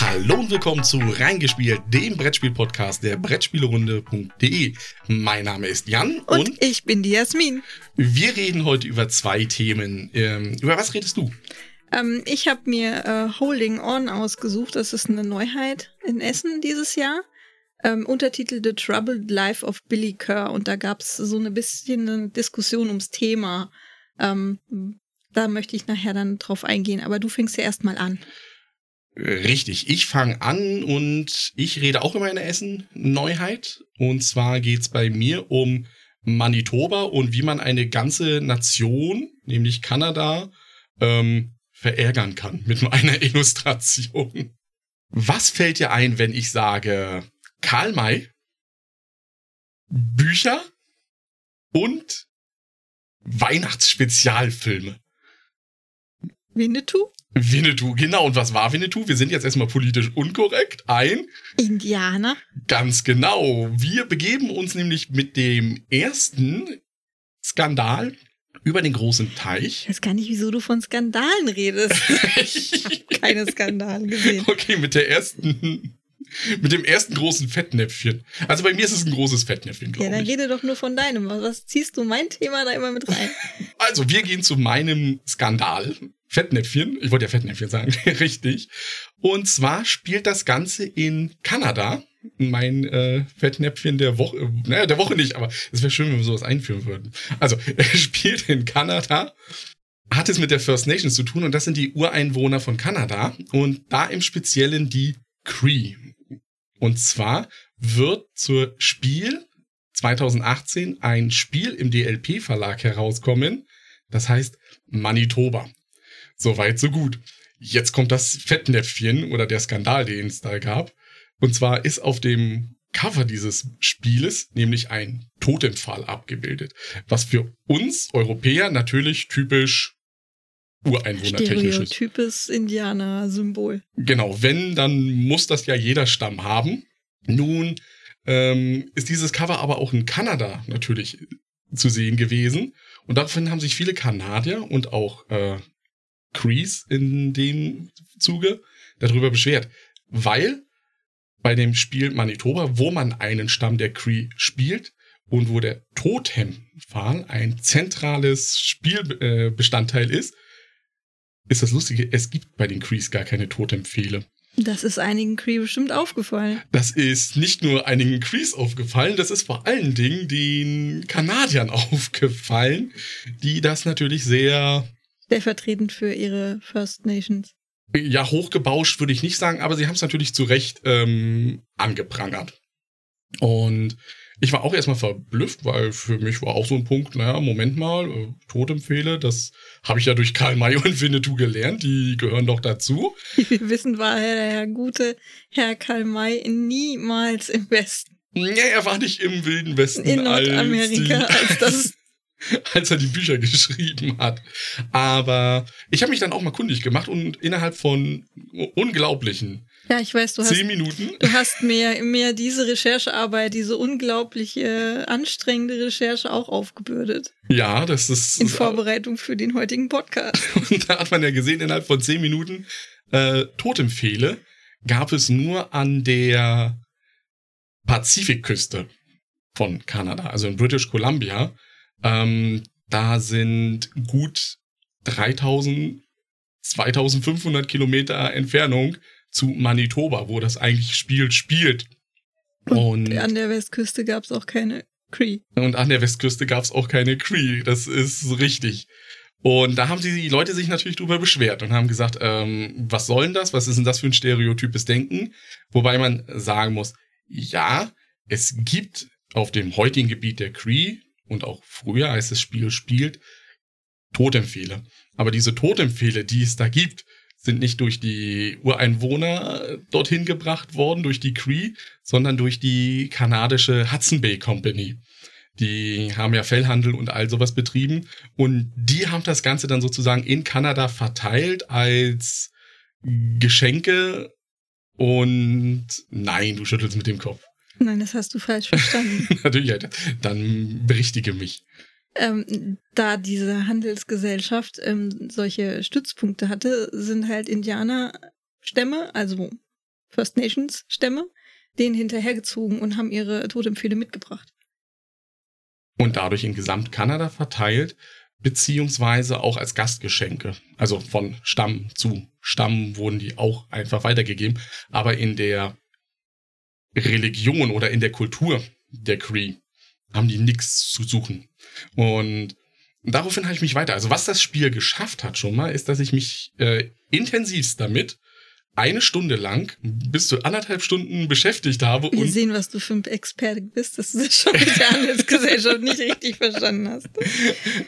Hallo und willkommen zu Reingespielt, dem Brettspiel-Podcast der Brettspielerunde.de. Mein Name ist Jan und, und, ich bin die Jasmin. Wir reden heute über zwei Themen. Ähm, über was redest du? Ähm, ich habe mir äh, Holding On ausgesucht. Das ist eine Neuheit in Essen dieses Jahr. Ähm, Untertitel The Troubled Life of Billy Kerr. Und da gab es so ein bisschen eine Diskussion ums Thema. Ähm, da möchte ich nachher dann drauf eingehen. Aber du fängst ja erstmal an. Richtig, ich fange an und ich rede auch über eine Essen-Neuheit. Und zwar geht's bei mir um Manitoba und wie man eine ganze Nation, nämlich Kanada, ähm, verärgern kann mit einer Illustration. Was fällt dir ein, wenn ich sage Karl May, Bücher und Weihnachtsspezialfilme? Winnetou? Winnetou, genau. Und was war Winnetou? Wir sind jetzt erstmal politisch unkorrekt. Ein Indianer. Ganz genau. Wir begeben uns nämlich mit dem ersten Skandal über den großen Teich. Ich weiß gar nicht, wieso du von Skandalen redest. ich habe keine Skandale gesehen. Okay, mit der ersten mit dem ersten großen Fettnäpfchen. Also bei mir ist es ein großes Fettnäpfchen, glaube ich. Ja, dann rede doch nur von deinem. Was ziehst du mein Thema da immer mit rein? Also, wir gehen zu meinem Skandal. Fettnäpfchen. Ich wollte ja Fettnäpfchen sagen. Richtig. Und zwar spielt das Ganze in Kanada. Mein äh, Fettnäpfchen der Woche, äh, naja, der Woche nicht, aber es wäre schön, wenn wir sowas einführen würden. Also, er spielt in Kanada hat es mit der First Nations zu tun und das sind die Ureinwohner von Kanada und da im Speziellen die Cree. Und zwar wird zur Spiel 2018 ein Spiel im DLP Verlag herauskommen. Das heißt Manitoba. Soweit, so gut. Jetzt kommt das Fettnäpfchen oder der Skandal, den es da gab. Und zwar ist auf dem Cover dieses Spieles nämlich ein Totempfahl abgebildet. Was für uns Europäer natürlich typisch ureinwohnertechnisch ist. Types Indianer-Symbol. Genau, wenn, dann muss das ja jeder Stamm haben. Nun ähm, ist dieses Cover aber auch in Kanada natürlich zu sehen gewesen. Und daraufhin haben sich viele Kanadier und auch äh, Crease in dem Zuge darüber beschwert. Weil bei dem Spiel Manitoba, wo man einen Stamm der Cree spielt und wo der Totempfahl ein zentrales Spielbestandteil äh, ist, ist das Lustige, es gibt bei den Crees gar keine Totempfehle. Das ist einigen Cree bestimmt aufgefallen. Das ist nicht nur einigen Crees aufgefallen, das ist vor allen Dingen den Kanadiern aufgefallen, die das natürlich sehr stellvertretend für ihre First Nations. Ja, hochgebauscht würde ich nicht sagen, aber sie haben es natürlich zu Recht ähm, angeprangert. Und ich war auch erstmal verblüfft, weil für mich war auch so ein Punkt, naja, Moment mal, äh, Totempfehle, das habe ich ja durch Karl May und Winnetou gelernt, die gehören doch dazu. Wir wissen, war der Herr gute Herr Karl May niemals im Westen. Nee, er war nicht im Wilden Westen. In Nordamerika, als, die, als das als er die Bücher geschrieben hat. Aber ich habe mich dann auch mal kundig gemacht und innerhalb von unglaublichen ja, ich weiß, du hast, zehn Minuten. Du hast mir, mir diese Recherchearbeit, diese unglaubliche, anstrengende Recherche auch aufgebürdet. Ja, das ist. In Vorbereitung für den heutigen Podcast. Und da hat man ja gesehen, innerhalb von zehn Minuten äh, Totempfehle gab es nur an der Pazifikküste von Kanada, also in British Columbia. Ähm, da sind gut 3000, 2500 Kilometer Entfernung zu Manitoba, wo das eigentlich spielt, spielt. Und, und an der Westküste gab es auch keine Cree. Und an der Westküste gab es auch keine Cree, das ist richtig. Und da haben die Leute sich natürlich drüber beschwert und haben gesagt, ähm, was soll denn das? Was ist denn das für ein stereotypes Denken? Wobei man sagen muss, ja, es gibt auf dem heutigen Gebiet der Cree und auch früher, als das Spiel spielt, Totempfehle. Aber diese Totempfehle, die es da gibt, sind nicht durch die Ureinwohner dorthin gebracht worden, durch die Cree, sondern durch die kanadische Hudson Bay Company. Die haben ja Fellhandel und all sowas betrieben. Und die haben das Ganze dann sozusagen in Kanada verteilt als Geschenke. Und nein, du schüttelst mit dem Kopf. Nein, das hast du falsch verstanden. Natürlich, dann berichtige mich. Ähm, da diese Handelsgesellschaft ähm, solche Stützpunkte hatte, sind halt Indianerstämme, also First Nations Stämme, denen hinterhergezogen und haben ihre Totempfehle mitgebracht. Und dadurch in Gesamt-Kanada verteilt, beziehungsweise auch als Gastgeschenke. Also von Stamm zu Stamm wurden die auch einfach weitergegeben. Aber in der Religion oder in der Kultur der Cree haben die nichts zu suchen. Und daraufhin habe ich mich weiter. Also was das Spiel geschafft hat schon mal, ist, dass ich mich äh, intensivst damit eine Stunde lang bis zu anderthalb Stunden beschäftigt habe. Wir sehen, was du für ein Experte bist, dass du das schon mit der Handelsgesellschaft nicht richtig verstanden hast.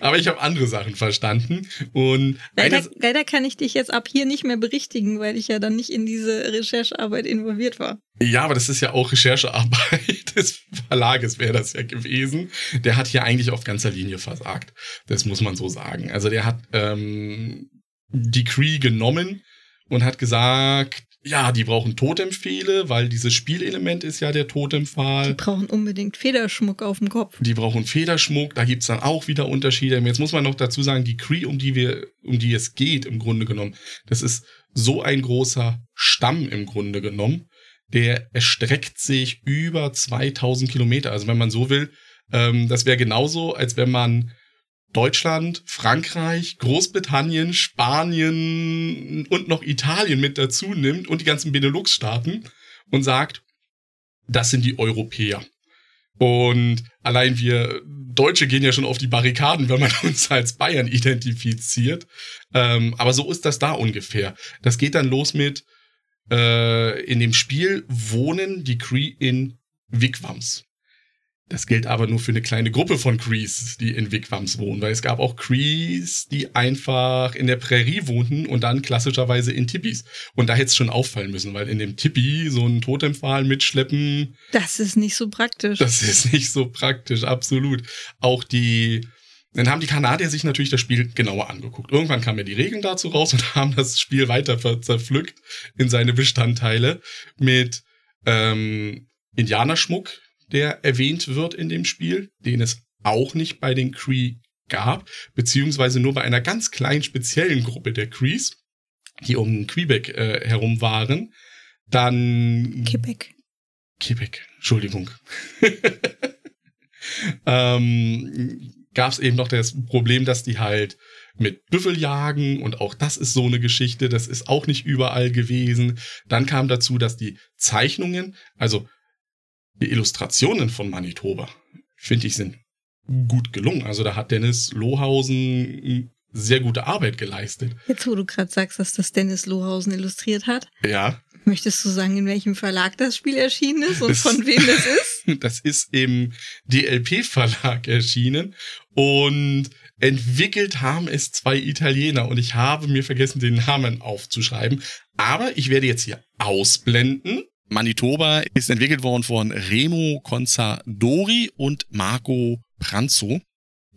Aber ich habe andere Sachen verstanden. Und leider, leider kann ich dich jetzt ab hier nicht mehr berichtigen, weil ich ja dann nicht in diese Recherchearbeit involviert war. Ja, aber das ist ja auch Recherchearbeit des Verlages, wäre das ja gewesen. Der hat hier eigentlich auf ganzer Linie versagt. Das muss man so sagen. Also der hat ähm, die Cree genommen und hat gesagt, ja, die brauchen Totempfehle, weil dieses Spielelement ist ja der Totempfahl. Die brauchen unbedingt Federschmuck auf dem Kopf. Die brauchen Federschmuck, da gibt's dann auch wieder Unterschiede. Jetzt muss man noch dazu sagen, die Cree, um die wir, um die es geht, im Grunde genommen, das ist so ein großer Stamm im Grunde genommen, der erstreckt sich über 2000 Kilometer. Also wenn man so will, ähm, das wäre genauso, als wenn man Deutschland, Frankreich, Großbritannien, Spanien und noch Italien mit dazu nimmt und die ganzen Benelux-Staaten und sagt, das sind die Europäer. Und allein wir Deutsche gehen ja schon auf die Barrikaden, wenn man uns als Bayern identifiziert. Ähm, aber so ist das da ungefähr. Das geht dann los mit, äh, in dem Spiel wohnen die Cree in Wigwams. Das gilt aber nur für eine kleine Gruppe von Crees, die in Wigwams wohnen, weil es gab auch Crees, die einfach in der Prärie wohnten und dann klassischerweise in Tippis. Und da hätte es schon auffallen müssen, weil in dem Tippi so einen Totempfahl mitschleppen. Das ist nicht so praktisch. Das ist nicht so praktisch, absolut. Auch die, dann haben die Kanadier sich natürlich das Spiel genauer angeguckt. Irgendwann kamen ja die Regeln dazu raus und haben das Spiel weiter zerpflückt in seine Bestandteile mit ähm, Indianerschmuck, der erwähnt wird in dem Spiel, den es auch nicht bei den Cree gab, beziehungsweise nur bei einer ganz kleinen speziellen Gruppe der Crees, die um Quebec äh, herum waren. Dann. Quebec. Quebec, Entschuldigung. ähm, gab es eben noch das Problem, dass die halt mit Büffel jagen und auch das ist so eine Geschichte, das ist auch nicht überall gewesen. Dann kam dazu, dass die Zeichnungen, also die Illustrationen von Manitoba, finde ich, sind gut gelungen. Also da hat Dennis Lohausen sehr gute Arbeit geleistet. Jetzt, wo du gerade sagst, dass das Dennis Lohausen illustriert hat. Ja. Möchtest du sagen, in welchem Verlag das Spiel erschienen ist und das, von wem das ist? das ist im DLP-Verlag erschienen und entwickelt haben es zwei Italiener und ich habe mir vergessen, den Namen aufzuschreiben. Aber ich werde jetzt hier ausblenden Manitoba ist entwickelt worden von Remo Consadori und Marco Pranzo.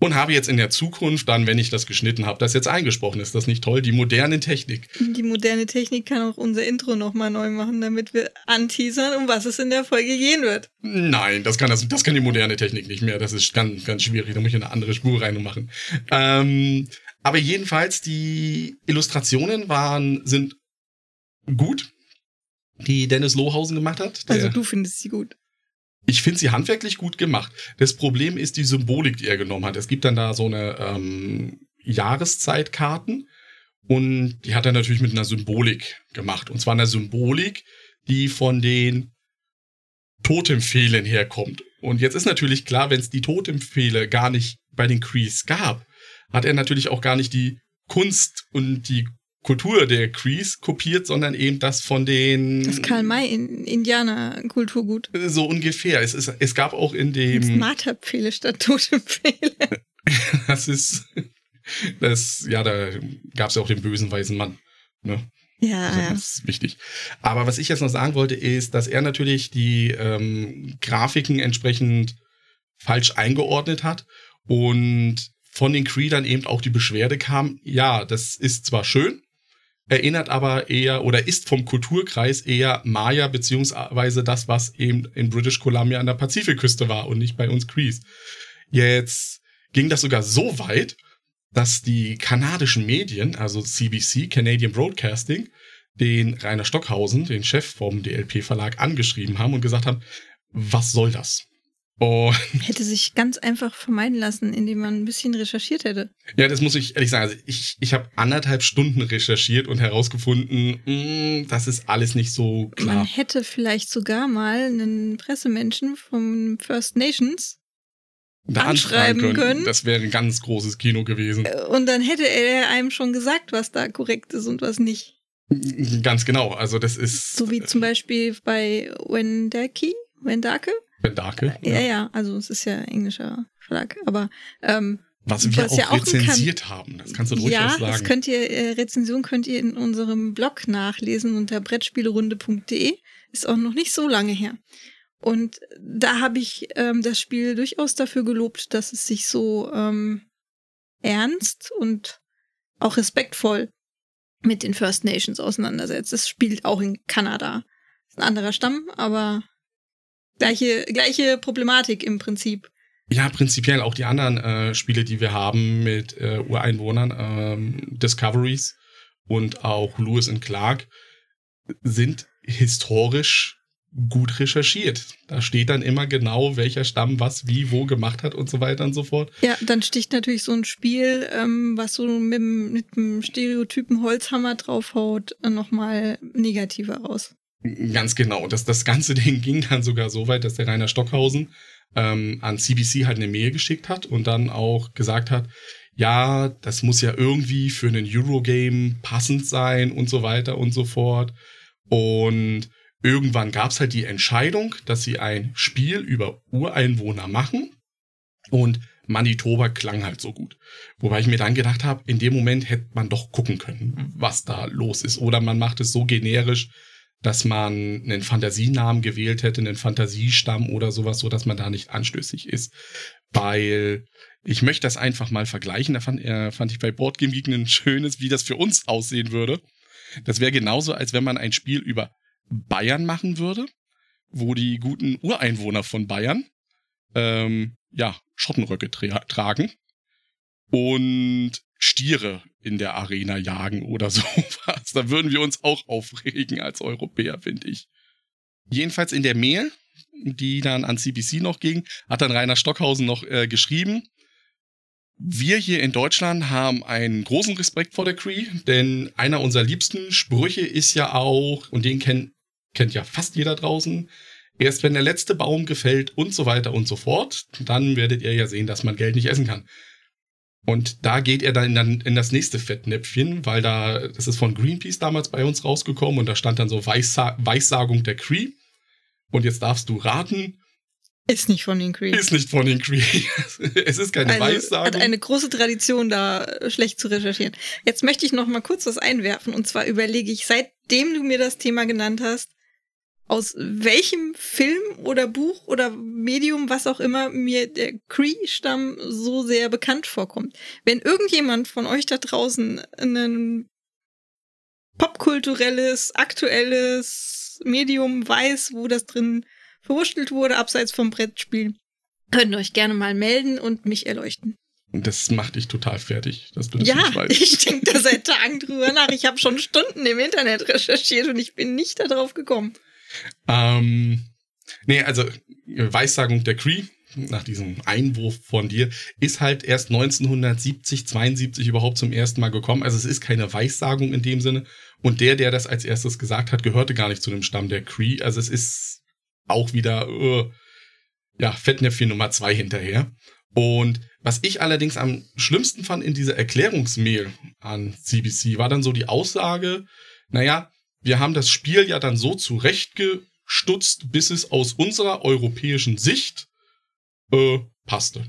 Und habe jetzt in der Zukunft dann, wenn ich das geschnitten habe, das jetzt eingesprochen. Ist das nicht toll? Die moderne Technik. Die moderne Technik kann auch unser Intro nochmal neu machen, damit wir anteasern, um was es in der Folge gehen wird. Nein, das kann, das, das kann die moderne Technik nicht mehr. Das ist ganz, ganz schwierig. Da muss ich eine andere Spur rein machen. Ähm, aber jedenfalls, die Illustrationen waren, sind gut die Dennis Lohausen gemacht hat. also du findest sie gut. Ich finde sie handwerklich gut gemacht. Das Problem ist die Symbolik, die er genommen hat. Es gibt dann da so eine ähm, Jahreszeitkarten und die hat er natürlich mit einer Symbolik gemacht. Und zwar einer Symbolik, die von den Totempfehlen herkommt. Und jetzt ist natürlich klar, wenn es die Totempfehle gar nicht bei den Crees gab, hat er natürlich auch gar nicht die Kunst und die Kultur der Crees kopiert, sondern eben das von den. Das Karl-May-Indianer-Kulturgut. So ungefähr. Es, ist, es gab auch in dem. Smarterpfähle statt Totempfehle. das ist. Das, ja, da gab es ja auch den bösen weißen Mann. Ne? Ja, also, ja. Das ist wichtig. Aber was ich jetzt noch sagen wollte, ist, dass er natürlich die ähm, Grafiken entsprechend falsch eingeordnet hat und von den Creedern eben auch die Beschwerde kam, ja, das ist zwar schön, erinnert aber eher oder ist vom Kulturkreis eher Maya beziehungsweise das, was eben in British Columbia an der Pazifikküste war und nicht bei uns Crees. Jetzt ging das sogar so weit, dass die kanadischen Medien, also CBC, Canadian Broadcasting, den Rainer Stockhausen, den Chef vom DLP-Verlag, angeschrieben haben und gesagt haben, was soll das? Und hätte sich ganz einfach vermeiden lassen, indem man ein bisschen recherchiert hätte. Ja, das muss ich ehrlich sagen. Also ich, ich habe anderthalb Stunden recherchiert und herausgefunden, mh, mm, das ist alles nicht so klar. Man hätte vielleicht sogar mal einen Pressemenschen vom First Nations da anschreiben können. können. Das wäre ein ganz großes Kino gewesen. Äh, und dann hätte er einem schon gesagt, was da korrekt ist und was nicht. Ganz genau. Also das ist. So wie zum Beispiel bei Wendaki, Wendake. Wendake. Ja, ja, ja, also es ist ja englischer Verlag, aber ähm, was wir auch ja rezensiert kann, haben, das kannst du durchaus ja, sagen. Ja, das könnt ihr, äh, Rezension könnt ihr in unserem Blog nachlesen unter brettspielrunde.de. Ist auch noch nicht so lange her. Und da habe ich ähm, das Spiel durchaus dafür gelobt, dass es sich so ähm, ernst und auch respektvoll mit den First Nations auseinandersetzt. Es spielt auch in Kanada. Ist ein anderer Stamm, aber gleiche, gleiche Problematik im Prinzip. Ja, prinzipiell auch die anderen äh, Spiele, die wir haben mit äh, Ureinwohnern, ähm, Discoveries und auch Lewis und Clark, sind historisch gut recherchiert. Da steht dann immer genau, welcher Stamm was wie wo gemacht hat und so weiter und so fort. Ja, dann sticht natürlich so ein Spiel, ähm, was so mit, mit einem Stereotypen Holzhammer draufhaut, äh, nochmal negativer raus. Ganz genau. Das, das ganze Ding ging dann sogar so weit, dass der Rainer Stockhausen ähm, an CBC halt eine Mail geschickt hat und dann auch gesagt hat, ja, das muss ja irgendwie für einen Eurogame passend sein und so weiter und so fort. Und irgendwann gab es halt die Entscheidung, dass sie ein Spiel über Ureinwohner machen und Manitoba klang halt so gut. Wobei ich mir dann gedacht habe, in dem Moment hätte man doch gucken können, was da los ist. Oder man macht es so generisch, dass man einen Fantasienamen gewählt hätte, einen Fantasiestamm oder sowas, so dass man da nicht anstößig ist. Weil ich möchte das einfach mal vergleichen. Da fand, äh, fand ich bei Boardgame Geek ein schönes, wie das für uns aussehen würde. Das wäre genauso, als wenn man ein Spiel über Bayern machen würde, wo die guten Ureinwohner von Bayern ähm, ja Schottenröcke tra tragen und Stiere in der Arena jagen oder sowas. Da würden wir uns auch aufregen als Europäer, finde ich. Jedenfalls in der Mail, die dann an CBC noch ging, hat dann Rainer Stockhausen noch äh, geschrieben, wir hier in Deutschland haben einen großen Respekt vor der Cree, denn einer unserer liebsten Sprüche ist ja auch, und den kennt kennt ja fast jeder draußen. Erst wenn der letzte Baum gefällt und so weiter und so fort, dann werdet ihr ja sehen, dass man Geld nicht essen kann. Und da geht er dann in, das nächste Fettnäpfchen, weil da, das ist von Greenpeace damals bei uns rausgekommen und da stand dann so Weissa Weissagung der Cree. Und jetzt darfst du raten. Ist nicht von den Cree. Ist nicht von den Cree. es ist keine also, Weissagung. Hat eine große Tradition, da schlecht zu recherchieren. Jetzt möchte ich noch mal kurz was einwerfen. Und zwar überlege ich, seitdem du mir das Thema genannt hast, aus welchem Film oder Buch oder Medium, was auch immer, mir der Cree-Stamm so sehr bekannt vorkommt. Wenn irgendjemand von euch da draußen ein popkulturelles, aktuelles Medium weiß, wo das drin verwurschtelt wurde, abseits vom Brettspiel, könnt ihr euch gerne mal melden und mich erleuchten. Und das macht dich total fertig, dass du das ja, nicht weißt. ich denke da seit Tagen drüber nach. Ich habe schon Stunden im Internet recherchiert und ich bin nicht darauf gekommen. Ähm, nee, also Weissagung der Cree, nach diesem Einwurf von dir, ist halt erst 1970, 72 überhaupt zum ersten Mal gekommen. Also es ist keine Weissagung in dem Sinne. Und der, der das als erstes gesagt hat, gehörte gar nicht zu dem Stamm der Cree. Also es ist auch wieder, uh, ja, Fettnäpfchen Nummer zwei hinterher. Und was ich allerdings am schlimmsten fand in dieser Erklärungsmail an CBC, war dann so die Aussage, naja, wir haben das Spiel ja dann so zurechtgestutzt, bis es aus unserer europäischen Sicht äh, passte.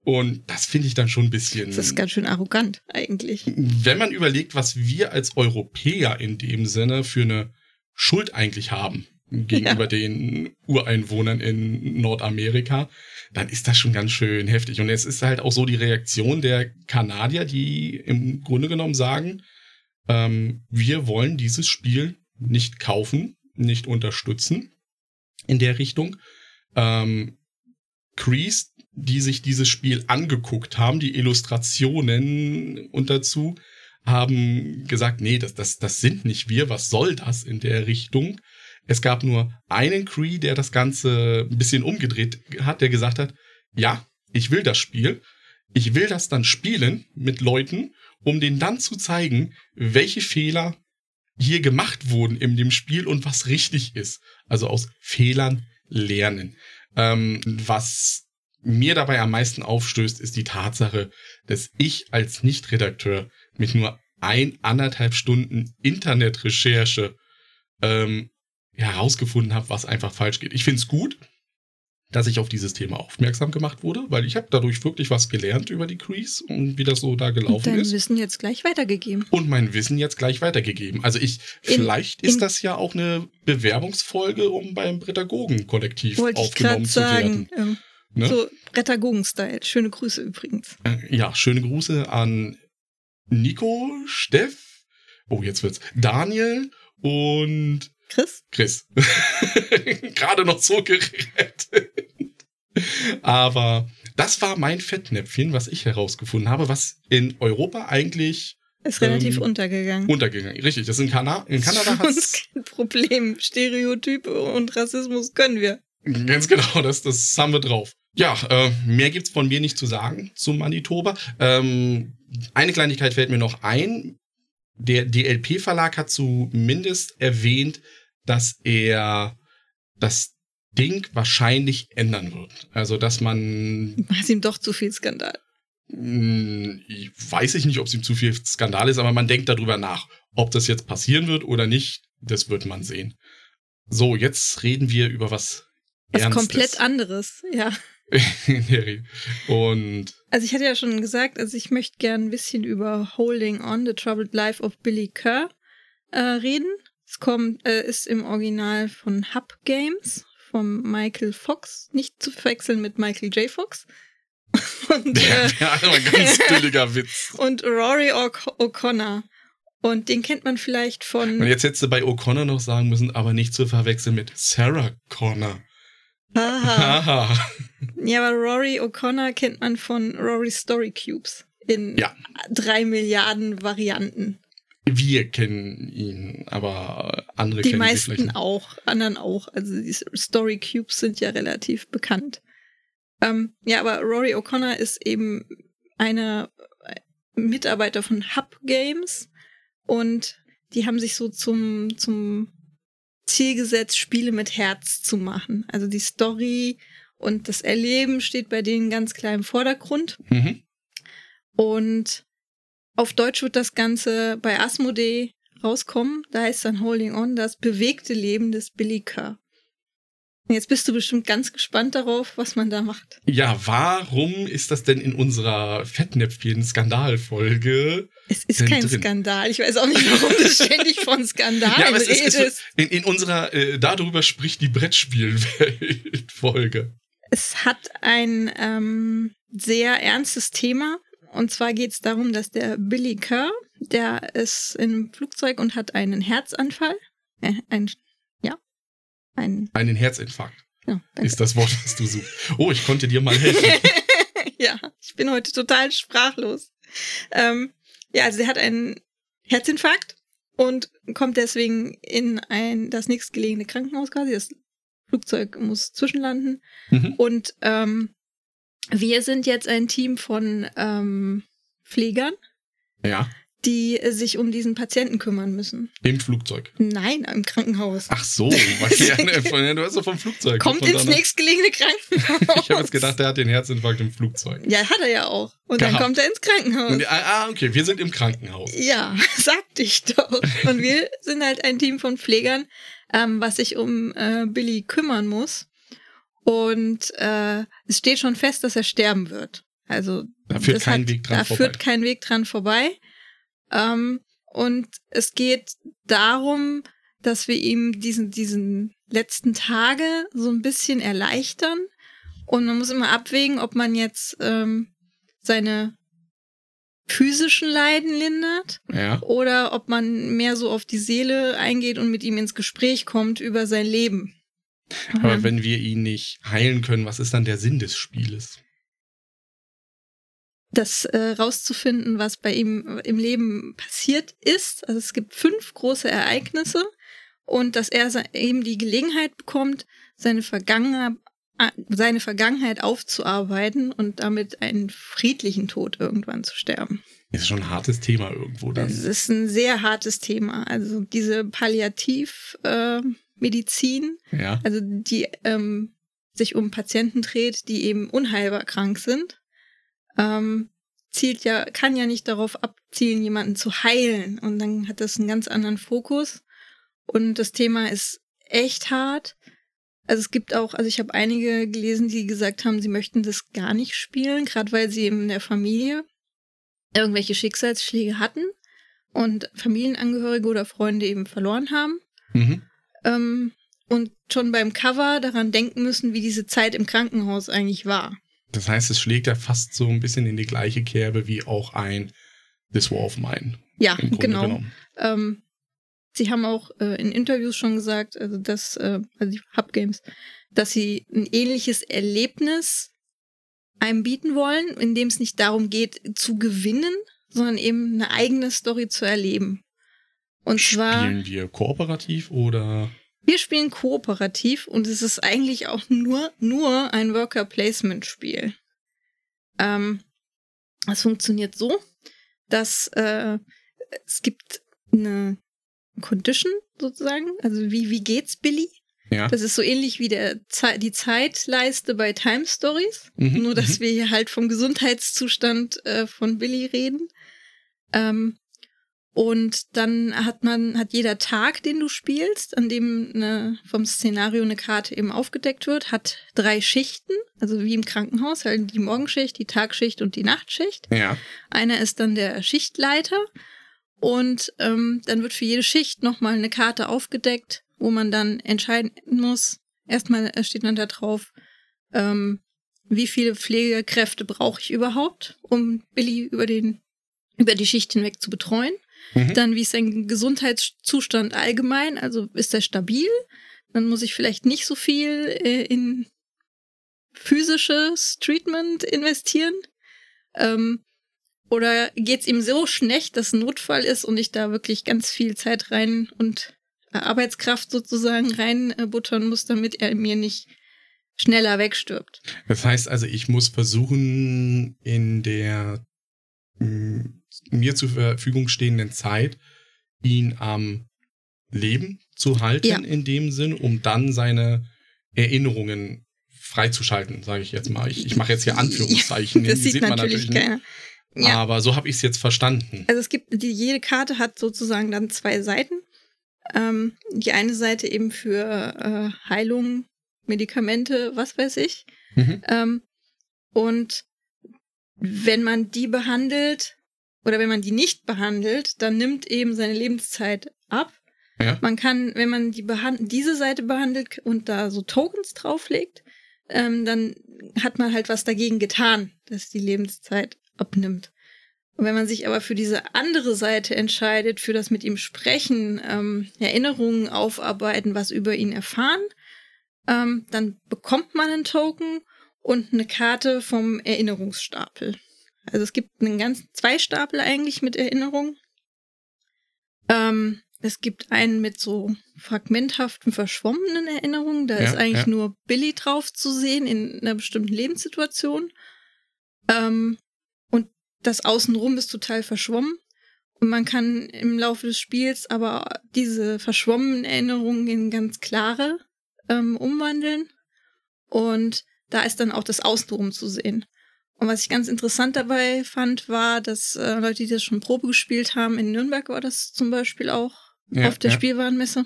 Und das finde ich dann schon ein bisschen. Das ist ganz schön arrogant, eigentlich. Wenn man überlegt, was wir als Europäer in dem Sinne für eine Schuld eigentlich haben gegenüber ja. den Ureinwohnern in Nordamerika, dann ist das schon ganz schön heftig. Und es ist halt auch so die Reaktion der Kanadier, die im Grunde genommen sagen, ähm, wir wollen dieses Spiel nicht kaufen, nicht unterstützen in der Richtung. Ähm, Crease, die sich dieses Spiel angeguckt haben, die Illustrationen und dazu, haben gesagt, nee, das, das, das sind nicht wir, was soll das in der Richtung? Es gab nur einen Cree, der das Ganze ein bisschen umgedreht hat, der gesagt hat, ja, ich will das Spiel, ich will das dann spielen mit Leuten, um denen dann zu zeigen, welche Fehler hier gemacht wurden in dem Spiel und was richtig ist. Also aus Fehlern lernen. Ähm, was mir dabei am meisten aufstößt, ist die Tatsache, dass ich als Nicht-Redakteur mit nur ein, anderthalb Stunden Internetrecherche ähm, herausgefunden habe, was einfach falsch geht. Ich finde es gut, dass ich auf dieses Thema aufmerksam gemacht wurde, weil ich habe dadurch wirklich was gelernt über die Crease und wie das so da gelaufen und dein ist. Dein Wissen jetzt gleich weitergegeben. Und mein Wissen jetzt gleich weitergegeben. Also ich, in, vielleicht ist das ja auch eine Bewerbungsfolge, um beim Pädagogen-Kollektiv aufgenommen zu sagen, werden. Ähm, ne? So Pädagogen-Style. Schöne Grüße übrigens. Äh, ja, schöne Grüße an Nico, Steff, oh jetzt wird's, Daniel und Chris? Chris. Gerade noch so gerettet. Aber das war mein Fettnäpfchen, was ich herausgefunden habe, was in Europa eigentlich ist relativ ähm, untergegangen. Untergegangen, richtig. Das in, Kana in Kanada hat kein Problem. Stereotype und Rassismus können wir. Ganz genau, das, das haben wir drauf. Ja, äh, mehr gibt's von mir nicht zu sagen zum Manitoba. Ähm, eine Kleinigkeit fällt mir noch ein der DLP-Verlag hat zumindest erwähnt, dass er das Ding wahrscheinlich ändern wird. Also, dass man. War es ihm doch zu viel Skandal? Hm, ich weiß ich nicht, ob es ihm zu viel Skandal ist, aber man denkt darüber nach. Ob das jetzt passieren wird oder nicht, das wird man sehen. So, jetzt reden wir über was. Was Ernstes. komplett anderes, ja. und also ich hatte ja schon gesagt, also ich möchte gern ein bisschen über Holding On, The Troubled Life of Billy Kerr äh, reden. Es kommt, äh, ist im Original von Hub Games, von Michael Fox, nicht zu verwechseln mit Michael J. Fox. und, äh, ja, ein ganz billiger Witz. Und Rory O'Connor. Und den kennt man vielleicht von. Und jetzt hättest du bei O'Connor noch sagen müssen, aber nicht zu verwechseln mit Sarah Connor. Aha. ja, aber Rory O'Connor kennt man von Rory Story Cubes in ja. drei Milliarden Varianten. Wir kennen ihn, aber andere die kennen ihn Die meisten auch, anderen auch. Also die Story Cubes sind ja relativ bekannt. Ähm, ja, aber Rory O'Connor ist eben eine Mitarbeiter von Hub Games und die haben sich so zum, zum Ziel gesetzt, Spiele mit Herz zu machen. Also die Story und das Erleben steht bei denen ganz klar im Vordergrund. Mhm. Und auf Deutsch wird das Ganze bei Asmodee rauskommen. Da heißt dann Holding On das bewegte Leben des Billy Kerr. Jetzt bist du bestimmt ganz gespannt darauf, was man da macht. Ja, warum ist das denn in unserer Fettnäpfchen-Skandalfolge? Es ist kein drin? Skandal. Ich weiß auch nicht, warum du ständig von Skandal ja, aber es redest. Ist, in, in, unserer äh, Darüber spricht die Brettspielwelt-Folge. Es hat ein ähm, sehr ernstes Thema. Und zwar geht es darum, dass der Billy Kerr, der ist im Flugzeug und hat einen Herzanfall. Äh, ein ein Einen Herzinfarkt. Ja, ist das Wort, das du suchst. Oh, ich konnte dir mal helfen. ja, ich bin heute total sprachlos. Ähm, ja, also er hat einen Herzinfarkt und kommt deswegen in ein das nächstgelegene Krankenhaus quasi. Das Flugzeug muss zwischenlanden. Mhm. Und ähm, wir sind jetzt ein Team von ähm, Pflegern. Ja die sich um diesen Patienten kümmern müssen. Im Flugzeug? Nein, im Krankenhaus. Ach so, ja, du hast doch vom Flugzeug. Kommt ins nächstgelegene Krankenhaus. ich habe jetzt gedacht, der hat den Herzinfarkt im Flugzeug. Ja, hat er ja auch. Und Gehabt. dann kommt er ins Krankenhaus. Und, ah, okay, wir sind im Krankenhaus. Ja, sagte ich doch. Und wir sind halt ein Team von Pflegern, ähm, was sich um äh, Billy kümmern muss. Und äh, es steht schon fest, dass er sterben wird. Also da führt kein hat, Weg dran da vorbei. führt kein Weg dran vorbei. Ähm, und es geht darum, dass wir ihm diesen, diesen letzten Tage so ein bisschen erleichtern. Und man muss immer abwägen, ob man jetzt ähm, seine physischen Leiden lindert ja. oder ob man mehr so auf die Seele eingeht und mit ihm ins Gespräch kommt über sein Leben. Aber ähm. wenn wir ihn nicht heilen können, was ist dann der Sinn des Spieles? das äh, rauszufinden, was bei ihm im Leben passiert ist. Also es gibt fünf große Ereignisse und dass er eben die Gelegenheit bekommt, seine Vergangenheit, seine Vergangenheit aufzuarbeiten und damit einen friedlichen Tod irgendwann zu sterben. Ist schon ein hartes Thema irgendwo dann. Das ist ein sehr hartes Thema. Also diese Palliativmedizin, äh, ja. also die ähm, sich um Patienten dreht, die eben unheilbar krank sind, ähm, zielt ja, kann ja nicht darauf abzielen, jemanden zu heilen. Und dann hat das einen ganz anderen Fokus. Und das Thema ist echt hart. Also es gibt auch, also ich habe einige gelesen, die gesagt haben, sie möchten das gar nicht spielen, gerade weil sie in der Familie irgendwelche Schicksalsschläge hatten und Familienangehörige oder Freunde eben verloren haben. Mhm. Ähm, und schon beim Cover daran denken müssen, wie diese Zeit im Krankenhaus eigentlich war. Das heißt, es schlägt ja fast so ein bisschen in die gleiche Kerbe wie auch ein This War of Mine. Ja, genau. Ähm, sie haben auch äh, in Interviews schon gesagt, also dass, äh, also die Hub Games, dass sie ein ähnliches Erlebnis einem bieten wollen, in dem es nicht darum geht, zu gewinnen, sondern eben eine eigene Story zu erleben. Und zwar. Spielen wir kooperativ oder? Wir spielen kooperativ und es ist eigentlich auch nur, nur ein Worker-Placement-Spiel. Ähm, es funktioniert so, dass äh, es gibt eine Condition sozusagen, also wie, wie geht's Billy? Ja. Das ist so ähnlich wie der, die Zeitleiste bei Time Stories, Mhm, nur dass mhm. wir hier halt vom Gesundheitszustand äh, von Billy reden. Ähm, und dann hat man, hat jeder Tag, den du spielst, an dem eine, vom Szenario eine Karte eben aufgedeckt wird, hat drei Schichten, also wie im Krankenhaus, halt die Morgenschicht, die Tagschicht und die Nachtschicht. Ja. Einer ist dann der Schichtleiter und ähm, dann wird für jede Schicht nochmal eine Karte aufgedeckt, wo man dann entscheiden muss. Erstmal steht dann da drauf, ähm, wie viele Pflegekräfte brauche ich überhaupt, um Billy über den über die Schicht hinweg zu betreuen. Mhm. Dann, wie ist sein Gesundheitszustand allgemein? Also ist er stabil? Dann muss ich vielleicht nicht so viel äh, in physisches Treatment investieren. Ähm, oder geht's ihm so schlecht, dass ein Notfall ist und ich da wirklich ganz viel Zeit rein und äh, Arbeitskraft sozusagen reinbuttern muss, damit er mir nicht schneller wegstirbt. Das heißt also, ich muss versuchen, in der mh, mir zur Verfügung stehenden Zeit ihn am Leben zu halten, Ja. in dem Sinn, um dann seine Erinnerungen freizuschalten, sage ich jetzt mal. Ich, ich mache jetzt hier Anführungszeichen. das die sieht natürlich keiner. Ja. Aber so habe ich es jetzt verstanden. Also es gibt, die, jede Karte hat sozusagen dann zwei Seiten. Ähm, die eine Seite eben für äh, Heilung, Medikamente, was weiß ich. Mhm. Ähm, und wenn man die behandelt oder wenn man die nicht behandelt, dann nimmt eben seine Lebenszeit ab. Ja. Man kann, wenn man die behand diese Seite behandelt und da so Tokens drauflegt, ähm, dann hat man halt was dagegen getan, dass die Lebenszeit abnimmt. Und wenn man sich aber für diese andere Seite entscheidet, für das mit ihm sprechen, ähm, Erinnerungen aufarbeiten, was über ihn erfahren, ähm, dann bekommt man einen Token und eine Karte vom Erinnerungsstapel. Also es gibt einen ganzen zwei Stapel eigentlich mit Erinnerungen. Ähm, es gibt einen mit so fragmenthaften, verschwommenen Erinnerungen. Da Ja, ist eigentlich ja. nur Billy drauf zu sehen in einer bestimmten Lebenssituation. Ähm, und das Außenrum ist total verschwommen. Und man kann im Laufe des Spiels aber diese verschwommenen Erinnerungen in ganz klare ähm, umwandeln. Und da ist dann auch das Außenrum zu sehen. Und was ich ganz interessant dabei fand, war, dass äh, Leute, die das schon Probe gespielt haben, in Nürnberg war das zum Beispiel auch Ja, auf der ja. Spielwarenmesse.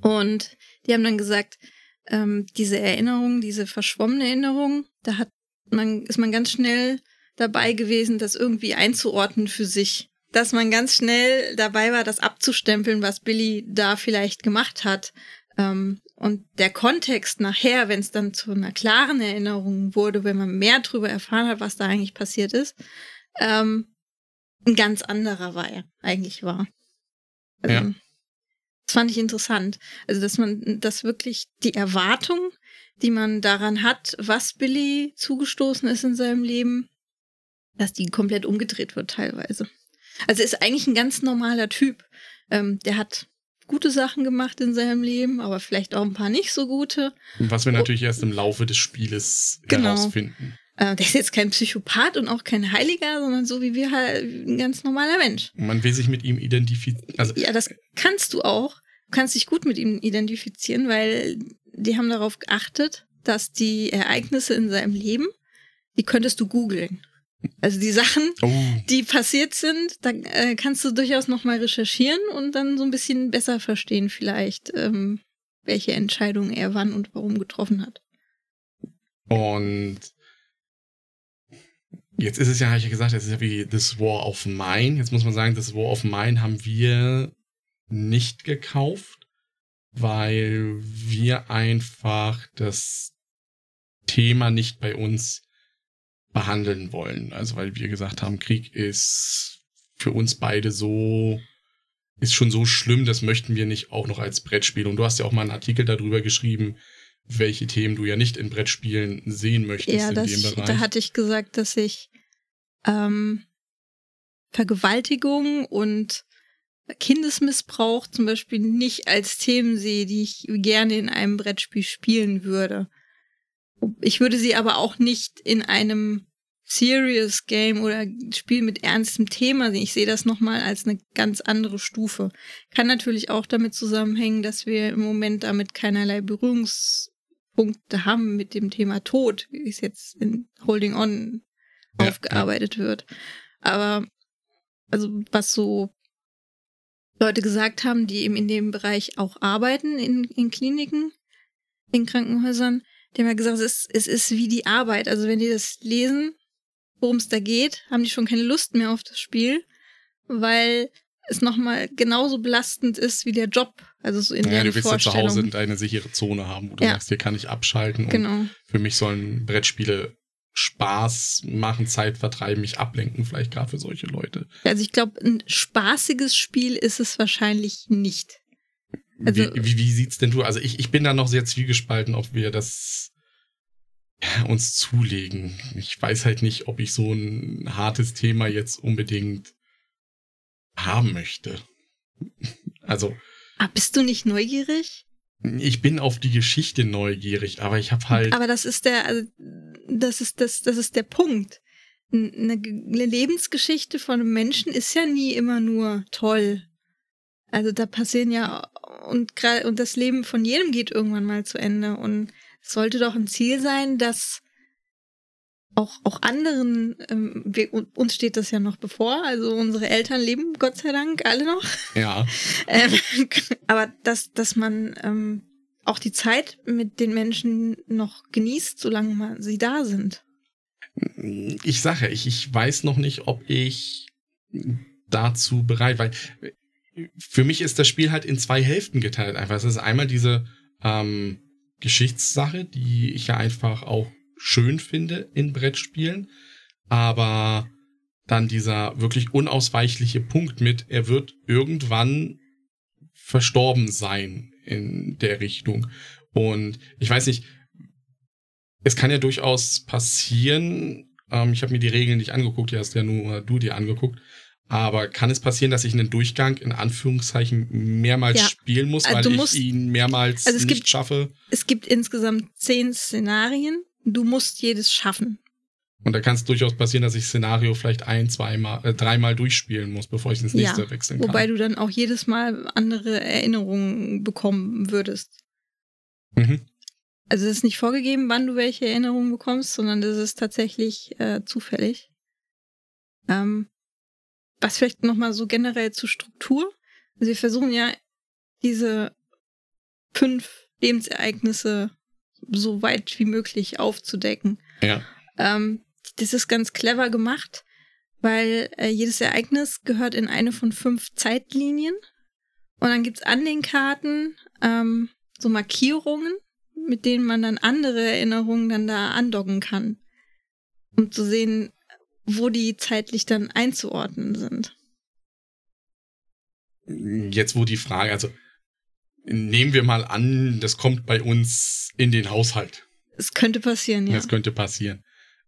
Und die haben dann gesagt, ähm, diese Erinnerung, diese verschwommene Erinnerung, da hat man, ist man ganz schnell dabei gewesen, das irgendwie einzuordnen für sich. Dass man ganz schnell dabei war, das abzustempeln, was Billy da vielleicht gemacht hat. Ähm, und der Kontext nachher, wenn es dann zu einer klaren Erinnerung wurde, wenn man mehr darüber erfahren hat, was da eigentlich passiert ist, ähm, ein ganz anderer war er eigentlich war. Also, Ja. Das fand ich interessant. Also, dass man, dass wirklich die Erwartung, die man daran hat, was Billy zugestoßen ist in seinem Leben, dass die komplett umgedreht wird teilweise. Also ist eigentlich ein ganz normaler Typ. Ähm, der hat gute Sachen gemacht in seinem Leben, aber vielleicht auch ein paar nicht so gute. Was wir natürlich oh. erst im Laufe des Spieles genau. herausfinden. Äh, der ist jetzt kein Psychopath und auch kein Heiliger, sondern so wie wir halt ein ganz normaler Mensch. Man will sich mit ihm identifizieren. Also ja, das kannst du auch. Du kannst dich gut mit ihm identifizieren, weil die haben darauf geachtet, dass die Ereignisse in seinem Leben, die könntest du googeln. Also die Sachen, oh. die passiert sind, da äh, kannst du durchaus nochmal recherchieren und dann so ein bisschen besser verstehen vielleicht, ähm, welche Entscheidungen er wann und warum getroffen hat. Und jetzt ist es ja, habe ich ja gesagt, es ist ja wie This War of Mine. Jetzt muss man sagen, This War of Mine haben wir nicht gekauft, weil wir einfach das Thema nicht bei uns behandeln wollen. Also weil wir gesagt haben, Krieg ist für uns beide so, ist schon so schlimm, das möchten wir nicht auch noch als Brettspiel. Und du hast ja auch mal einen Artikel darüber geschrieben, welche Themen du ja nicht in Brettspielen sehen möchtest ja, in das, dem Bereich. Da hatte ich gesagt, dass ich ähm, Vergewaltigung und Kindesmissbrauch zum Beispiel nicht als Themen sehe, die ich gerne in einem Brettspiel spielen würde. Ich würde sie aber auch nicht in einem Serious Game oder Spiel mit ernstem Thema sehen. Ich sehe das nochmal als eine ganz andere Stufe. Kann natürlich auch damit zusammenhängen, dass wir im Moment damit keinerlei Berührungspunkte haben mit dem Thema Tod, wie es jetzt in Holding On ja, aufgearbeitet ja. wird. Aber also was so Leute gesagt haben, die eben in dem Bereich auch arbeiten, in, in Kliniken, in Krankenhäusern, die haben ja gesagt, es ist, es ist wie die Arbeit. Also wenn die das lesen, worum es da geht, haben die schon keine Lust mehr auf das Spiel, weil es nochmal genauso belastend ist wie der Job. Also so in ja, du willst ja zu Hause eine sichere Zone haben, wo du ja. sagst, hier kann ich abschalten. Genau. für mich sollen Brettspiele Spaß machen, Zeit vertreiben, mich ablenken, vielleicht gerade für solche Leute. Also ich glaube, ein spaßiges Spiel ist es wahrscheinlich nicht. Also, wie, wie, wie sieht's denn du? Also ich, ich bin da noch sehr zwiegespalten, ob wir das uns zulegen. Ich weiß halt nicht, ob ich so ein hartes Thema jetzt unbedingt haben möchte. Also. Ah, bist du nicht neugierig? Ich bin auf die Geschichte neugierig, aber ich habe halt. Aber das ist der, also, das ist das, das ist der Punkt. Eine, eine Lebensgeschichte von einem Menschen ist ja nie immer nur toll. Also da passieren ja und gerade und das Leben von jedem geht irgendwann mal zu Ende und es sollte doch ein Ziel sein, dass auch auch anderen ähm, wir, uns steht das ja noch bevor, also unsere Eltern leben Gott sei Dank alle noch. Ja. ähm, aber dass dass man ähm, auch die Zeit mit den Menschen noch genießt, solange man sie da sind. Ich sage, ich, ich weiß noch nicht, ob ich dazu bereit, weil für mich ist das Spiel halt in zwei Hälften geteilt. Einfach, es ist einmal diese ähm, Geschichtssache, die ich ja einfach auch schön finde in Brettspielen, aber dann dieser wirklich unausweichliche Punkt mit, er wird irgendwann verstorben sein in der Richtung. Und ich weiß nicht, es kann ja durchaus passieren, ähm, ich habe mir die Regeln nicht angeguckt, die hast ja nur du dir angeguckt, aber kann es passieren, dass ich einen Durchgang in Anführungszeichen mehrmals ja. spielen muss, also weil musst, ich ihn mehrmals also nicht gibt, schaffe? Es gibt insgesamt zehn Szenarien. Du musst jedes schaffen. Und da kann es durchaus passieren, dass ich Szenario vielleicht ein, zweimal, äh, dreimal durchspielen muss, bevor ich ins nächste ja, wechseln kann. Wobei du dann auch jedes Mal andere Erinnerungen bekommen würdest. Mhm. Also es ist nicht vorgegeben, wann du welche Erinnerungen bekommst, sondern das ist tatsächlich äh, zufällig. Ähm, was vielleicht nochmal so generell zur Struktur. Also wir versuchen ja diese fünf Lebensereignisse so weit wie möglich aufzudecken. Ja. Ähm, das ist ganz clever gemacht, weil äh, jedes Ereignis gehört in eine von fünf Zeitlinien. Und dann gibt's an den Karten ähm, so Markierungen, mit denen man dann andere Erinnerungen dann da andocken kann. Um zu sehen, wo die zeitlich dann einzuordnen sind. Jetzt, wo die Frage, also nehmen wir mal an, das kommt bei uns in den Haushalt. Es könnte passieren, ja. Das könnte passieren.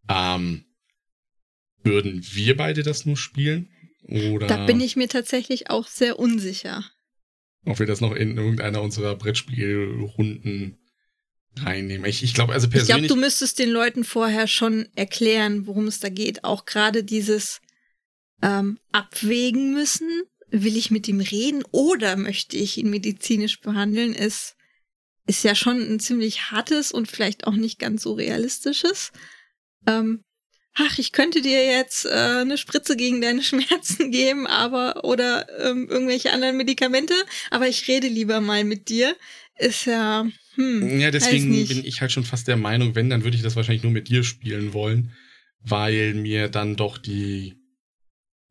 Ähm, Würden wir beide das nur spielen? Oder Da bin ich mir tatsächlich auch sehr unsicher. ob wir das noch in irgendeiner unserer Brettspielrunden reinnehmen. Ich, ich glaube, also Ich glaube, persönlich. du müsstest den Leuten vorher schon erklären, worum es da geht. Auch gerade dieses ähm, Abwägen müssen. Will ich mit ihm reden oder möchte ich ihn medizinisch behandeln, ist, ist ja schon ein ziemlich hartes und vielleicht auch nicht ganz so realistisches. Ähm, ach, ich könnte dir jetzt äh, eine Spritze gegen deine Schmerzen geben, aber oder ähm, irgendwelche anderen Medikamente, aber ich rede lieber mal mit dir. Ist ja, hm, ja, deswegen bin ich halt schon fast der Meinung, wenn, dann würde ich das wahrscheinlich nur mit dir spielen wollen, weil mir dann doch die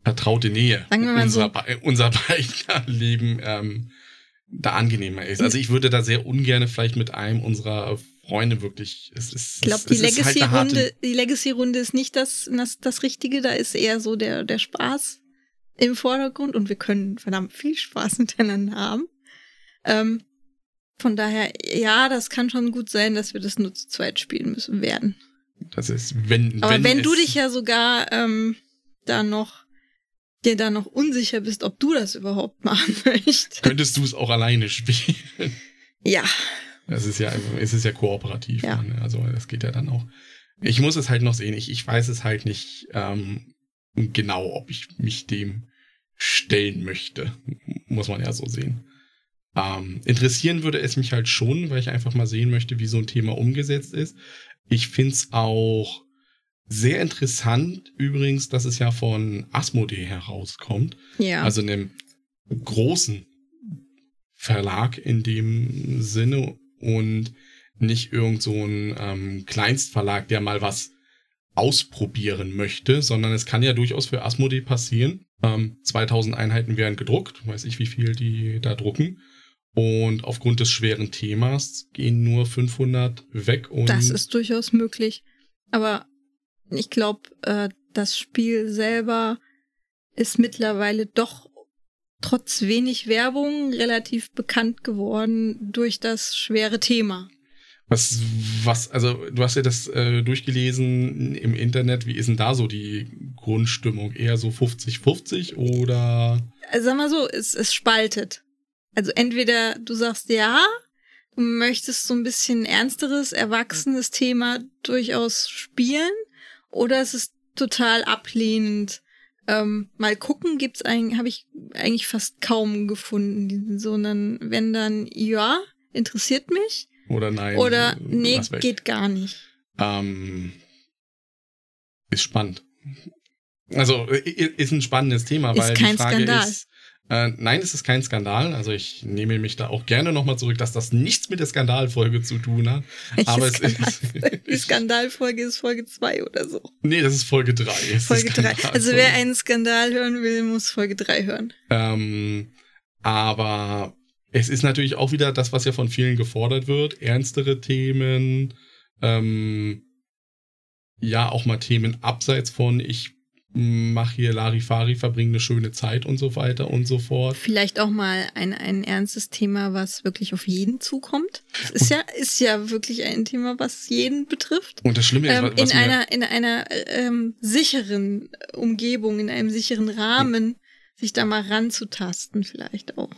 vertraute Nähe Sagen wir mal unser, so. Be- unser beider Leben ähm, da angenehmer ist. Also ich würde da sehr ungern vielleicht mit einem unserer Freunde wirklich. Es ist, Ich glaube, es, die ist halt Legacy-Runde, die Legacy-Runde ist nicht das, das, das Richtige, da ist eher so der, der Spaß im Vordergrund und wir können verdammt viel Spaß miteinander haben. Ähm, von daher, ja, das kann schon gut sein, dass wir das nur zu zweit spielen müssen werden. Das ist, wenn, Aber wenn, wenn, du dich ja sogar ähm, da noch, dir da noch unsicher bist, ob du das überhaupt machen möchtest. könntest du es auch alleine spielen. Ja, Es ist ja, es ist ja kooperativ. Ja. Ne? Also das geht ja dann auch. Ich muss es halt noch sehen. Ich, ich weiß es halt nicht ähm, genau, ob ich mich dem stellen möchte. Muss man ja so sehen. Ähm, interessieren würde es mich halt schon, weil ich einfach mal sehen möchte, wie so ein Thema umgesetzt ist. Ich find's auch sehr interessant übrigens, dass es ja von Asmodee herauskommt. ja. Also einem großen Verlag in dem Sinne und nicht irgend so ein ähm, Kleinstverlag, der mal was ausprobieren möchte, sondern es kann ja durchaus für Asmodee passieren. Ähm, 2000 Einheiten werden gedruckt, weiß ich, wie viel die da drucken. Und aufgrund des schweren Themas gehen nur 500 weg und Das ist durchaus möglich. Aber ich glaube, äh, das Spiel selber ist mittlerweile doch trotz wenig Werbung relativ bekannt geworden durch das schwere Thema. Was, was, also du hast ja das äh, durchgelesen im Internet. Wie ist denn da so die Grundstimmung? Eher so 50-50 oder? Also sag mal so, es, es spaltet. Also entweder du sagst ja, du möchtest so ein bisschen ernsteres, erwachsenes Thema durchaus spielen, oder es ist total ablehnend. Ähm, mal gucken gibt's eigentlich, habe ich eigentlich fast kaum gefunden, sondern wenn dann ja, interessiert mich, Oder nein? oder nee, geht gar nicht. Ähm, ist spannend. Also ist ein spannendes Thema, Ist weil kein die Frage Skandal. ist. Äh, nein, es ist kein Skandal. Also ich nehme mich da auch gerne nochmal zurück, dass das nichts mit der Skandalfolge zu tun hat. Welche Aber es Skandal- ist. Die Skandalfolge ist Folge 2 oder so. nee, das ist Folge 3. Folge 3. Also wer einen Skandal hören will, muss Folge 3 hören. Ähm, aber es ist natürlich auch wieder das, was ja von vielen gefordert wird. Ernstere Themen, ähm, ja, auch mal Themen abseits von ich mach hier Larifari, verbringe eine schöne Zeit und so weiter und so fort. Vielleicht auch mal ein, ein ernstes Thema, was wirklich auf jeden zukommt. Es ist ja, ist ja wirklich ein Thema, was jeden betrifft. Und das Schlimme ist, Ähm, was in einer, in einer ähm, sicheren Umgebung, in einem sicheren Rahmen, sich da mal ranzutasten, vielleicht auch.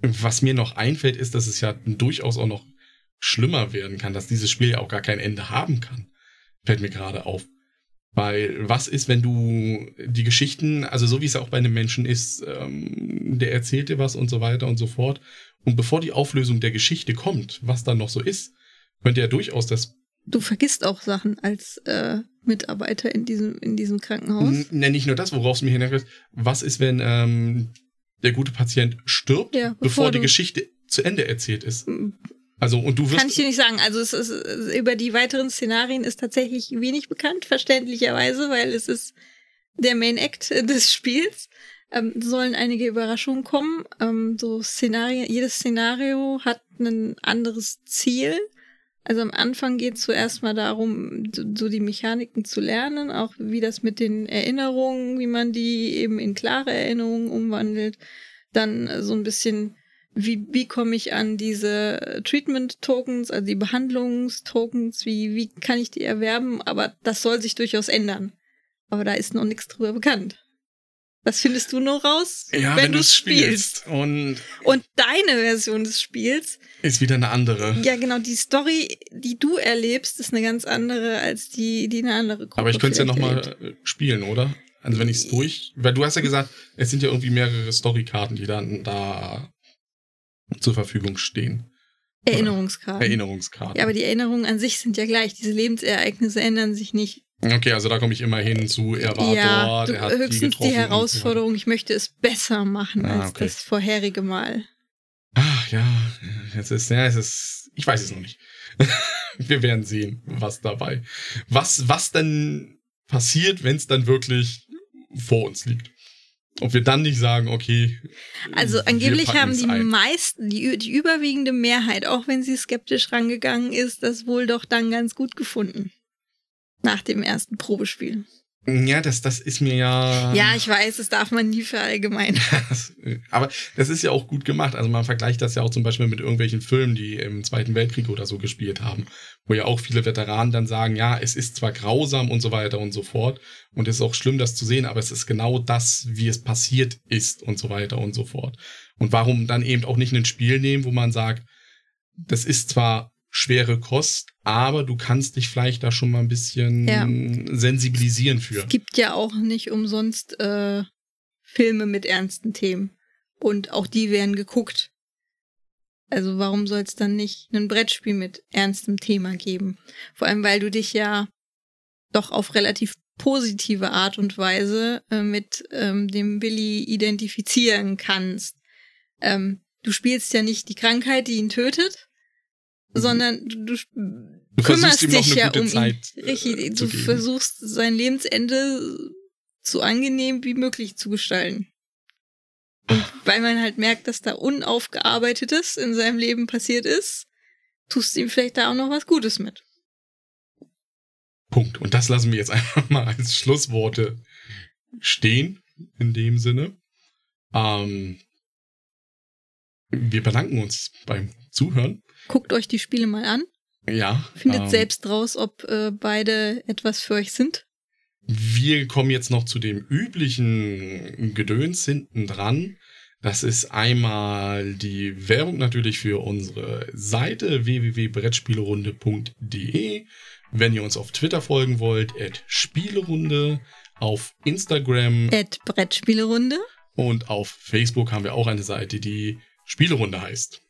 was mir noch einfällt, ist, dass es ja durchaus auch noch schlimmer werden kann, dass dieses Spiel ja auch gar kein Ende haben kann. Fällt mir gerade auf. Weil was ist, wenn du die Geschichten, also so wie es auch bei einem Menschen ist, ähm, der erzählt dir was und so weiter und so fort. Und bevor die Auflösung der Geschichte kommt, was dann noch so ist, könnte ja durchaus das, Du vergisst auch Sachen als äh, Mitarbeiter in diesem, in diesem Krankenhaus. n- ne, nicht nur das, worauf es mir hinaus was ist, wenn ähm, der gute Patient stirbt, Ja, bevor bevor die Geschichte zu Ende erzählt ist. Also, und du wirst. Kann ich dir nicht sagen. Also es ist, über die weiteren Szenarien ist tatsächlich wenig bekannt, verständlicherweise, weil es ist der Main Act des Spiels. Ähm, sollen einige Überraschungen kommen. Ähm, so Szenarien, jedes Szenario hat ein anderes Ziel. Also am Anfang geht es zuerst mal darum, so die Mechaniken zu lernen, auch wie das mit den Erinnerungen, wie man die eben in klare Erinnerungen umwandelt. Dann so ein bisschen wie, wie komme ich an diese Treatment-Tokens, also die Behandlungstokens, wie, wie kann ich die erwerben? Aber das soll sich durchaus ändern. aber da ist noch nichts drüber bekannt. Das findest du nur raus, Ja, wenn, wenn, du es spielst. spielst. Und Und deine Version des Spiels, ist wieder eine andere. ja genau, die Story, die du erlebst, ist eine ganz andere als die, die eine andere Gruppe Aber ich könnte es ja nochmal erlebt. spielen, oder? Also wenn ich es durch. Weil du hast ja gesagt, es sind ja irgendwie mehrere Storykarten, die dann da zur Verfügung stehen. Erinnerungskarten. Erinnerungskarten. Ja, aber die Erinnerungen an sich sind ja gleich. Diese Lebensereignisse ändern sich nicht. okay, also da komme ich immer hin zu, er war ja, dort, er hat die höchstens die, weiter. Herausforderung, ich möchte es besser machen Ah, als okay. das vorherige Mal. Ach ja, es ist, ja, es ist, ich weiß es noch nicht. Wir werden sehen, was dabei, was, was denn passiert, wenn es dann wirklich vor uns liegt. Ob wir dann nicht sagen, okay. Also angeblich haben die ein. meisten, die, die überwiegende Mehrheit, auch wenn sie skeptisch rangegangen ist, das wohl doch dann ganz gut gefunden. Nach dem ersten Probespiel. Ja, das, das ist mir ja. Ja, ich weiß, das darf man nie verallgemeinern. Das, aber das ist ja auch gut gemacht. Also man vergleicht das ja auch zum Beispiel mit irgendwelchen Filmen, die im Zweiten Weltkrieg oder so gespielt haben, wo ja auch viele Veteranen dann sagen, ja, es ist zwar grausam und so weiter und so fort und es ist auch schlimm, das zu sehen, aber es ist genau das, wie es passiert ist und so weiter und so fort. Und warum dann eben auch nicht ein Spiel nehmen, wo man sagt, das ist zwar schwere Kost, aber du kannst dich vielleicht da schon mal ein bisschen Ja. sensibilisieren für. Es gibt ja auch nicht umsonst äh, Filme mit ernsten Themen. Und auch die werden geguckt. Also warum soll es dann nicht ein Brettspiel mit ernstem Thema geben? Vor allem, weil du dich ja doch auf relativ positive Art und Weise äh, mit ähm, dem Billy identifizieren kannst. Ähm, du spielst ja nicht die Krankheit, die ihn tötet, sondern du, du kümmerst dich ja um ihn. Zeit, äh, Richtig, du geben. versuchst sein Lebensende so angenehm wie möglich zu gestalten. Und weil man halt merkt, dass da Unaufgearbeitetes in seinem Leben passiert ist, tust du ihm vielleicht da auch noch was Gutes mit. Punkt. Und das lassen wir jetzt einfach mal als Schlussworte stehen, in dem Sinne. Ähm, wir bedanken uns beim Zuhören. Guckt euch die Spiele mal an. Ja. Findet ähm, selbst raus, ob äh, beide etwas für euch sind. Wir kommen jetzt noch zu dem üblichen Gedöns hinten dran. Das ist einmal die Werbung natürlich für unsere Seite www.brettspielerunde.de. Wenn ihr uns auf Twitter folgen wollt, at Spielerunde, auf Instagram Ed Brettspielerunde. und auf Facebook haben wir auch eine Seite, die Spielerunde heißt.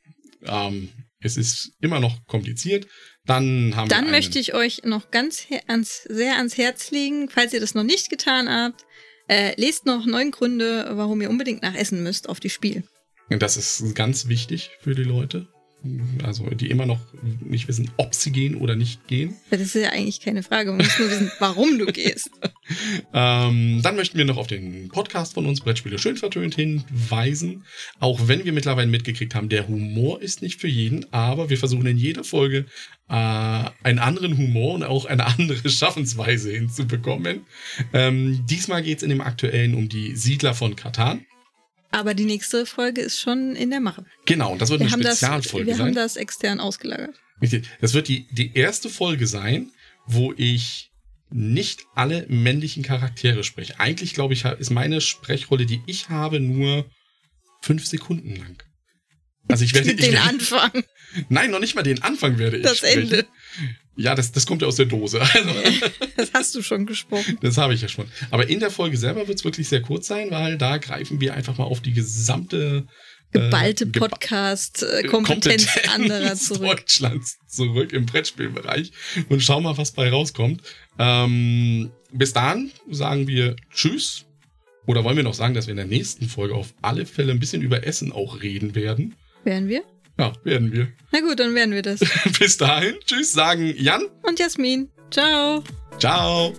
Ähm, es ist immer noch kompliziert. Dann haben wir Dann einen, möchte ich euch noch ganz ans, sehr ans Herz legen, falls ihr das noch nicht getan habt, äh, lest noch neun Gründe, warum ihr unbedingt nach Essen müsst auf die Spiel. Das ist ganz wichtig für die Leute. Also, die immer noch nicht wissen, ob sie gehen oder nicht gehen. Das ist ja eigentlich keine Frage. Man muss nur wissen, warum du gehst. Ähm, dann möchten wir noch auf den Podcast von uns, Brettspiele schön vertönt, hinweisen. Auch wenn wir mittlerweile mitgekriegt haben, der Humor ist nicht für jeden, aber wir versuchen in jeder Folge äh, einen anderen Humor und auch eine andere Schaffensweise hinzubekommen. Ähm, diesmal geht es in dem aktuellen um die Siedler von Katan. Aber die nächste Folge ist schon in der Mache. Genau, und das wird Wir, eine haben das, Spezialfolge wir sein. haben das extern ausgelagert. Das wird die, die erste Folge sein, wo ich nicht alle männlichen Charaktere spreche. Eigentlich, glaube ich, ist meine Sprechrolle, die ich habe, nur fünf Sekunden lang. Also ich werde, ich Den werde Anfang, nein, noch nicht mal den Anfang werde ich das sprechen. Ende. Ja, das, das kommt ja aus der Dose. Also, Das hast du schon gesprochen. das habe ich ja schon. Aber in der Folge selber wird es wirklich sehr kurz sein, weil da greifen wir einfach mal auf die gesamte äh, Geballte geba- Podcast-Kompetenz Kompetenz anderer zurück. Deutschlands zurück im Brettspielbereich und schauen mal, was bei rauskommt. Ähm, bis dahin sagen wir Tschüss. Oder wollen wir noch sagen, dass wir in der nächsten Folge auf alle Fälle ein bisschen über Essen auch reden werden? Werden wir? Ja, werden wir. Na gut, dann werden wir das. bis dahin. Tschüss, sagen Jan. Und Jasmin. Ciao. Ciao.